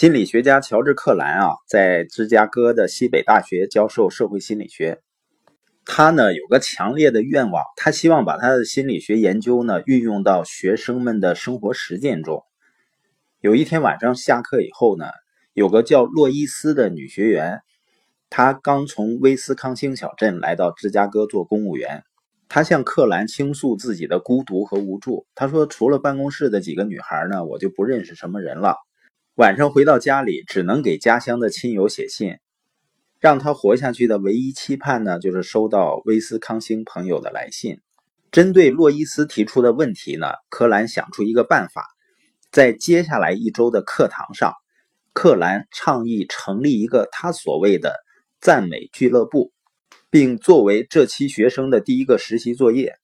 心理学家乔治·克兰啊，在芝加哥的西北大学教授社会心理学。他呢有个强烈的愿望，他希望把他的心理学研究呢运用到学生们的生活实践中。有一天晚上下课以后呢，有个叫洛伊斯的女学员，她刚从威斯康星小镇来到芝加哥做公务员。她向克兰倾诉自己的孤独和无助。她说：“除了办公室的几个女孩呢，我就不认识什么人了。晚上回到家里，只能给家乡的亲友写信。”让他活下去的唯一期盼呢，就是收到威斯康星朋友的来信。针对洛伊斯提出的问题呢，柯兰想出一个办法，在接下来一周的课堂上，克兰倡议成立一个他所谓的赞美俱乐部，并作为这期学生的第一个实习作业。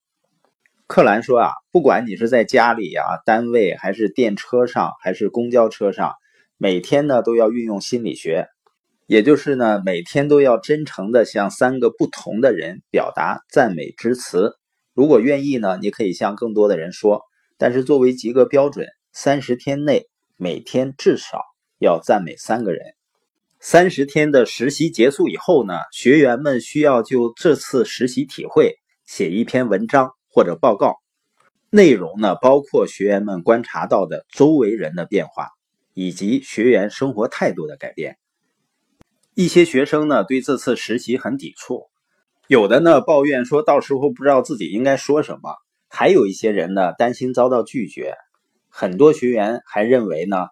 克兰说啊，不管你是在家里啊、单位，还是电车上，还是公交车上，每天呢都要运用心理学。也就是呢，每天都要真诚的向三个不同的人表达赞美之词。如果愿意呢，你可以向更多的人说。但是作为及格标准，三十天内每天至少要赞美三个人。三十天的实习结束以后呢，学员们需要就这次实习体会写一篇文章或者报告。内容呢，包括学员们观察到的周围人的变化，以及学员生活态度的改变。一些学生呢对这次实习很抵触，有的呢抱怨说到时候不知道自己应该说什么，还有一些人呢担心遭到拒绝。很多学员还认为呢，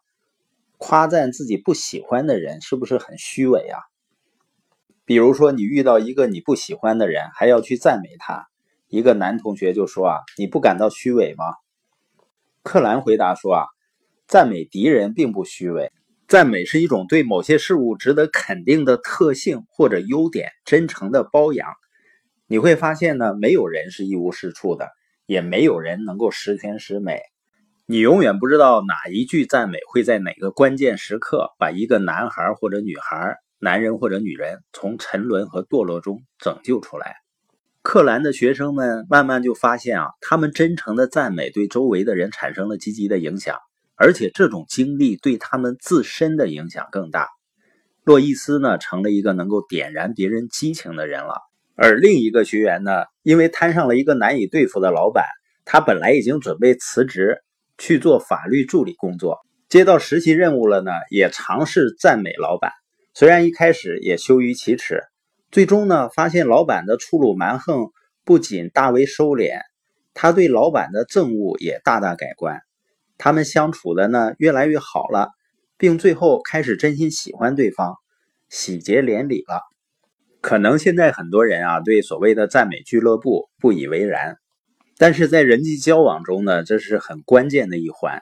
夸赞自己不喜欢的人是不是很虚伪啊？比如说你遇到一个你不喜欢的人，还要去赞美他。一个男同学就说啊，你不感到虚伪吗？克兰回答说啊，赞美敌人并不虚伪。赞美是一种对某些事物值得肯定的特性或者优点真诚的褒扬。你会发现呢，没有人是一无是处的，也没有人能够十全十美。你永远不知道哪一句赞美会在哪个关键时刻把一个男孩或者女孩、男人或者女人从沉沦和堕落中拯救出来。克兰的学生们慢慢就发现啊，他们真诚的赞美对周围的人产生了积极的影响。而且这种经历对他们自身的影响更大。洛伊斯呢，成了一个能够点燃别人激情的人了。而另一个学员呢，因为摊上了一个难以对付的老板，他本来已经准备辞职去做法律助理工作，接到实习任务了呢，也尝试赞美老板。虽然一开始也羞于启齿，最终呢，发现老板的粗鲁蛮横不仅大为收敛，他对老板的憎恶也大大改观。他们相处的呢越来越好了，并最后开始真心喜欢对方，喜结连理了。可能现在很多人啊对所谓的赞美俱乐部不以为然，但是在人际交往中呢，这是很关键的一环。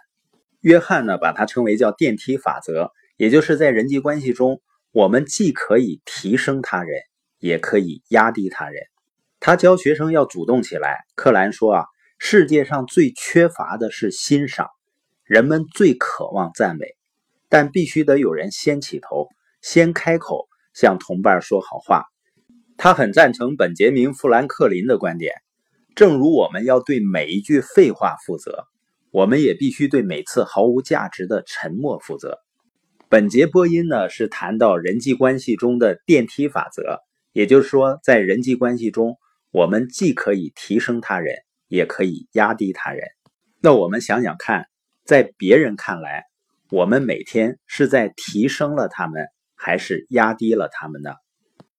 约翰呢把它称为叫电梯法则，也就是在人际关系中，我们既可以提升他人，也可以压低他人。他教学生要主动起来。克兰说啊，世界上最缺乏的是欣赏。人们最渴望赞美，但必须得有人先起头，先开口向同伴说好话。他很赞成本杰明·富兰克林的观点：正如我们要对每一句废话负责，我们也必须对每次毫无价值的沉默负责。本节播音呢是谈到人际关系中的电梯法则，也就是说，在人际关系中，我们既可以提升他人，也可以压低他人。那我们想想看。在别人看来，我们每天是在提升了他们，还是压低了他们呢？